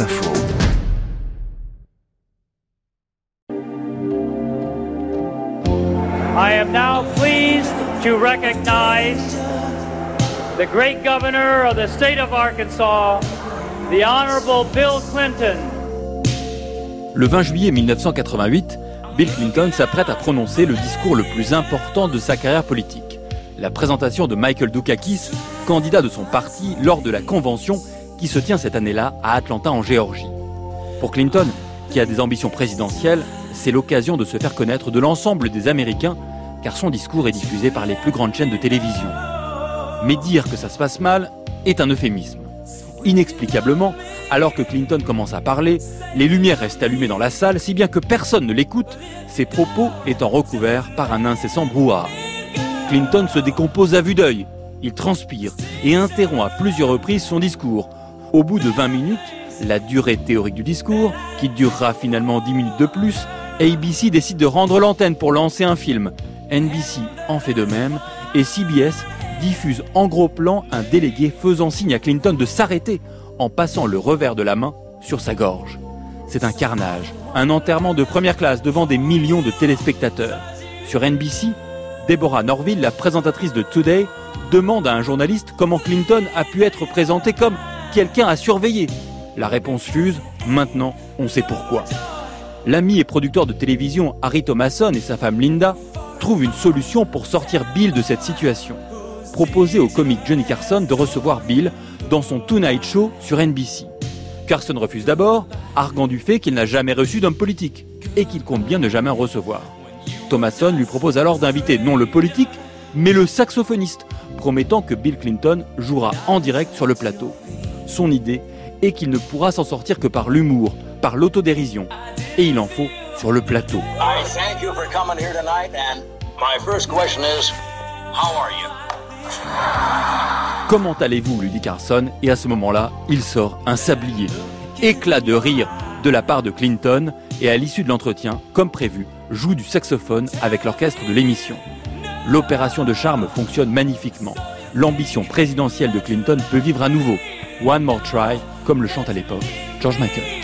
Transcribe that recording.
Info. I am now pleased to recognize the great governor of the state of Arkansas, the Honorable Bill Clinton. Le 20 juillet 1988, Bill Clinton s'apprête à prononcer le discours le plus important de sa carrière politique. La présentation de Michael Dukakis, candidat de son parti lors de la convention qui se tient cette année-là à Atlanta en Géorgie. Pour Clinton, qui a des ambitions présidentielles, c'est l'occasion de se faire connaître de l'ensemble des Américains, car son discours est diffusé par les plus grandes chaînes de télévision. Mais dire que ça se passe mal est un euphémisme. Inexplicablement, alors que Clinton commence à parler, les lumières restent allumées dans la salle, si bien que personne ne l'écoute, ses propos étant recouverts par un incessant brouhaha. Clinton se décompose à vue d'œil, il transpire et interrompt à plusieurs reprises son discours. Au bout de 20 minutes, la durée théorique du discours, qui durera finalement 10 minutes de plus, ABC décide de rendre l'antenne pour lancer un film. NBC en fait de même et CBS diffuse en gros plan un délégué faisant signe à Clinton de s'arrêter en passant le revers de la main sur sa gorge. C'est un carnage, un enterrement de première classe devant des millions de téléspectateurs. Sur NBC, Deborah Norville, la présentatrice de Today, demande à un journaliste comment Clinton a pu être présenté comme quelqu'un à surveiller. La réponse fuse, maintenant on sait pourquoi. L'ami et producteur de télévision Harry Thomason et sa femme Linda trouvent une solution pour sortir Bill de cette situation. Proposer au comique Johnny Carson de recevoir Bill dans son Tonight Show sur NBC. Carson refuse d'abord, arguant du fait qu'il n'a jamais reçu d'homme politique et qu'il compte bien ne jamais en recevoir. Thomason lui propose alors d'inviter non le politique, mais le saxophoniste, promettant que Bill Clinton jouera en direct sur le plateau. Son idée est qu'il ne pourra s'en sortir que par l'humour, par l'autodérision. Et il en faut sur le plateau. Comment allez-vous lui dit Carson, et à ce moment-là, il sort un sablier. Éclat de rire de la part de Clinton, et à l'issue de l'entretien, comme prévu, joue du saxophone avec l'orchestre de l'émission. L'opération de charme fonctionne magnifiquement. L'ambition présidentielle de Clinton peut vivre à nouveau. One more try, comme le chante à l'époque George Michael.